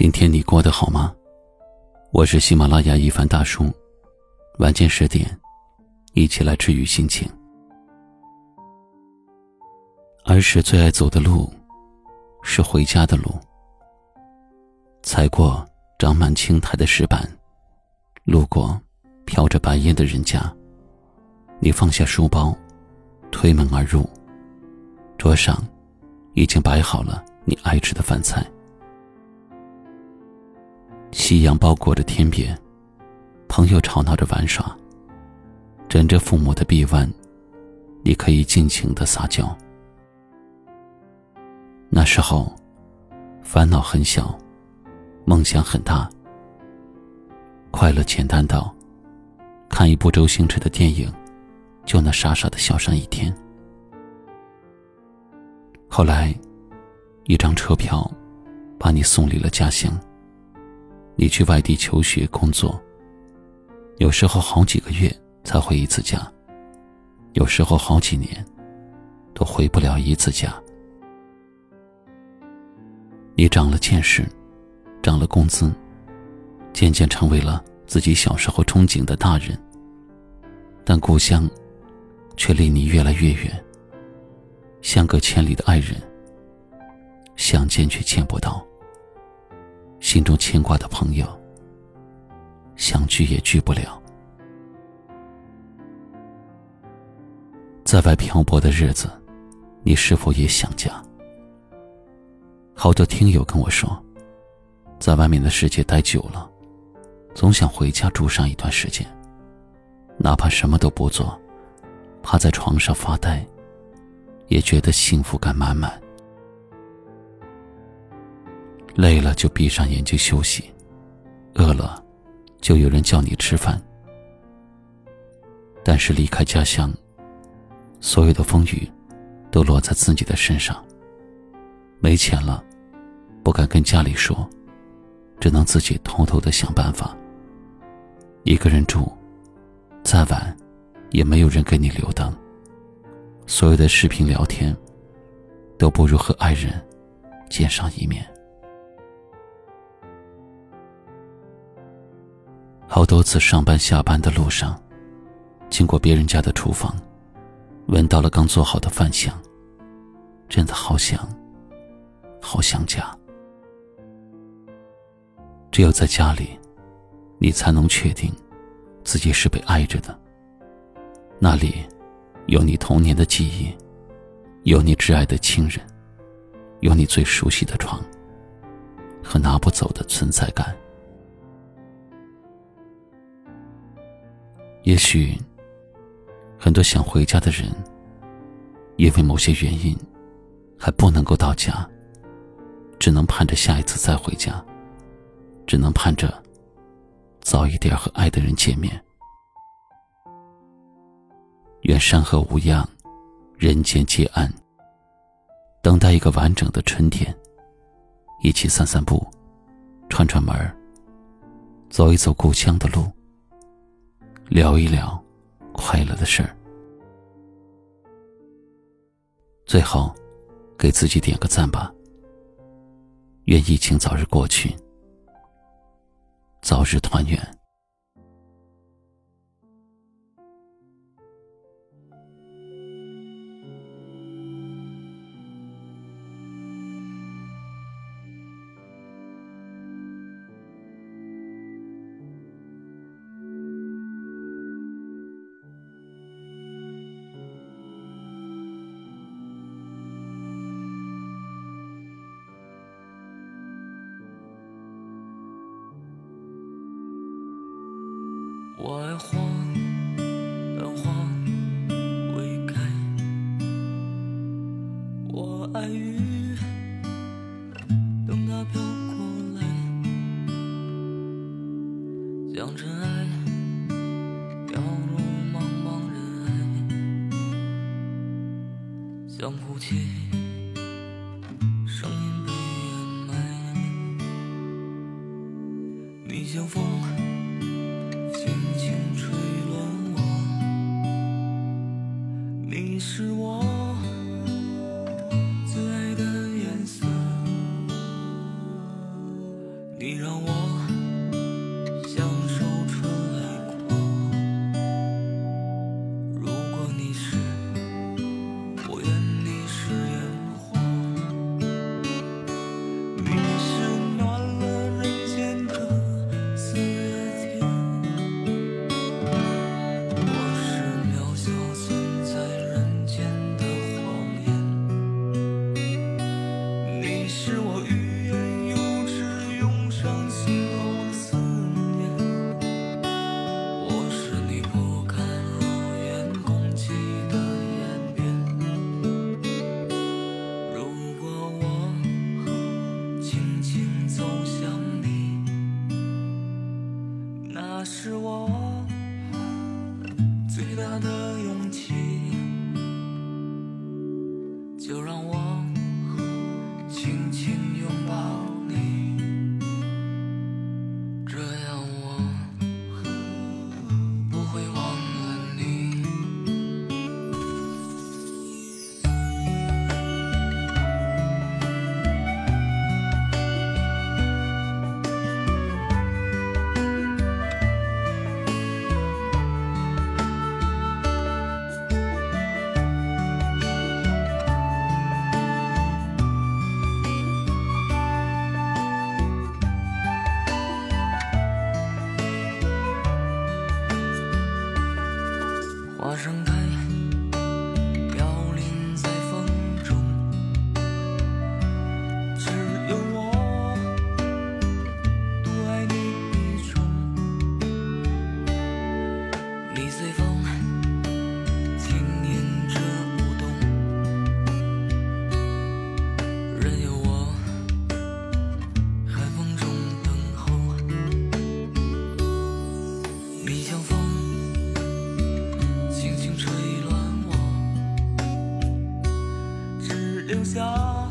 今天你过得好吗？我是喜马拉雅一凡大叔，晚间十点，一起来治愈心情。儿时最爱走的路，是回家的路。踩过长满青苔的石板，路过飘着白烟的人家，你放下书包，推门而入。桌上已经摆好了你爱吃的饭菜。夕阳包裹着天边，朋友吵闹着玩耍。枕着父母的臂弯，你可以尽情的撒娇。那时候，烦恼很小，梦想很大。快乐简单到，看一部周星驰的电影，就能傻傻的笑上一天。后来，一张车票，把你送离了家乡。你去外地求学工作，有时候好几个月才回一次家，有时候好几年都回不了一次家。你长了见识，涨了工资，渐渐成为了自己小时候憧憬的大人，但故乡却离你越来越远，相隔千里的爱人，想见却见不到。心中牵挂的朋友，想聚也聚不了。在外漂泊的日子，你是否也想家？好多听友跟我说，在外面的世界待久了，总想回家住上一段时间，哪怕什么都不做，趴在床上发呆，也觉得幸福感满满。累了就闭上眼睛休息，饿了就有人叫你吃饭。但是离开家乡，所有的风雨都落在自己的身上。没钱了，不敢跟家里说，只能自己偷偷的想办法。一个人住，再晚也没有人给你留灯。所有的视频聊天，都不如和爱人见上一面。好多次上班下班的路上，经过别人家的厨房，闻到了刚做好的饭香，真的好想，好想家。只有在家里，你才能确定自己是被爱着的。那里有你童年的记忆，有你挚爱的亲人，有你最熟悉的床和拿不走的存在感。也许，很多想回家的人，因为某些原因，还不能够到家，只能盼着下一次再回家，只能盼着早一点和爱的人见面。愿山河无恙，人间皆安。等待一个完整的春天，一起散散步，串串门，走一走故乡的路。聊一聊快乐的事儿，最后给自己点个赞吧。愿疫情早日过去，早日团圆。我爱花，但花未开；我爱雨，等它飘过来，将尘埃飘入茫茫人海，像哭泣，声音被掩埋，你像风。你是我花盛开飘零在风中。只有我独爱你一你随风留下。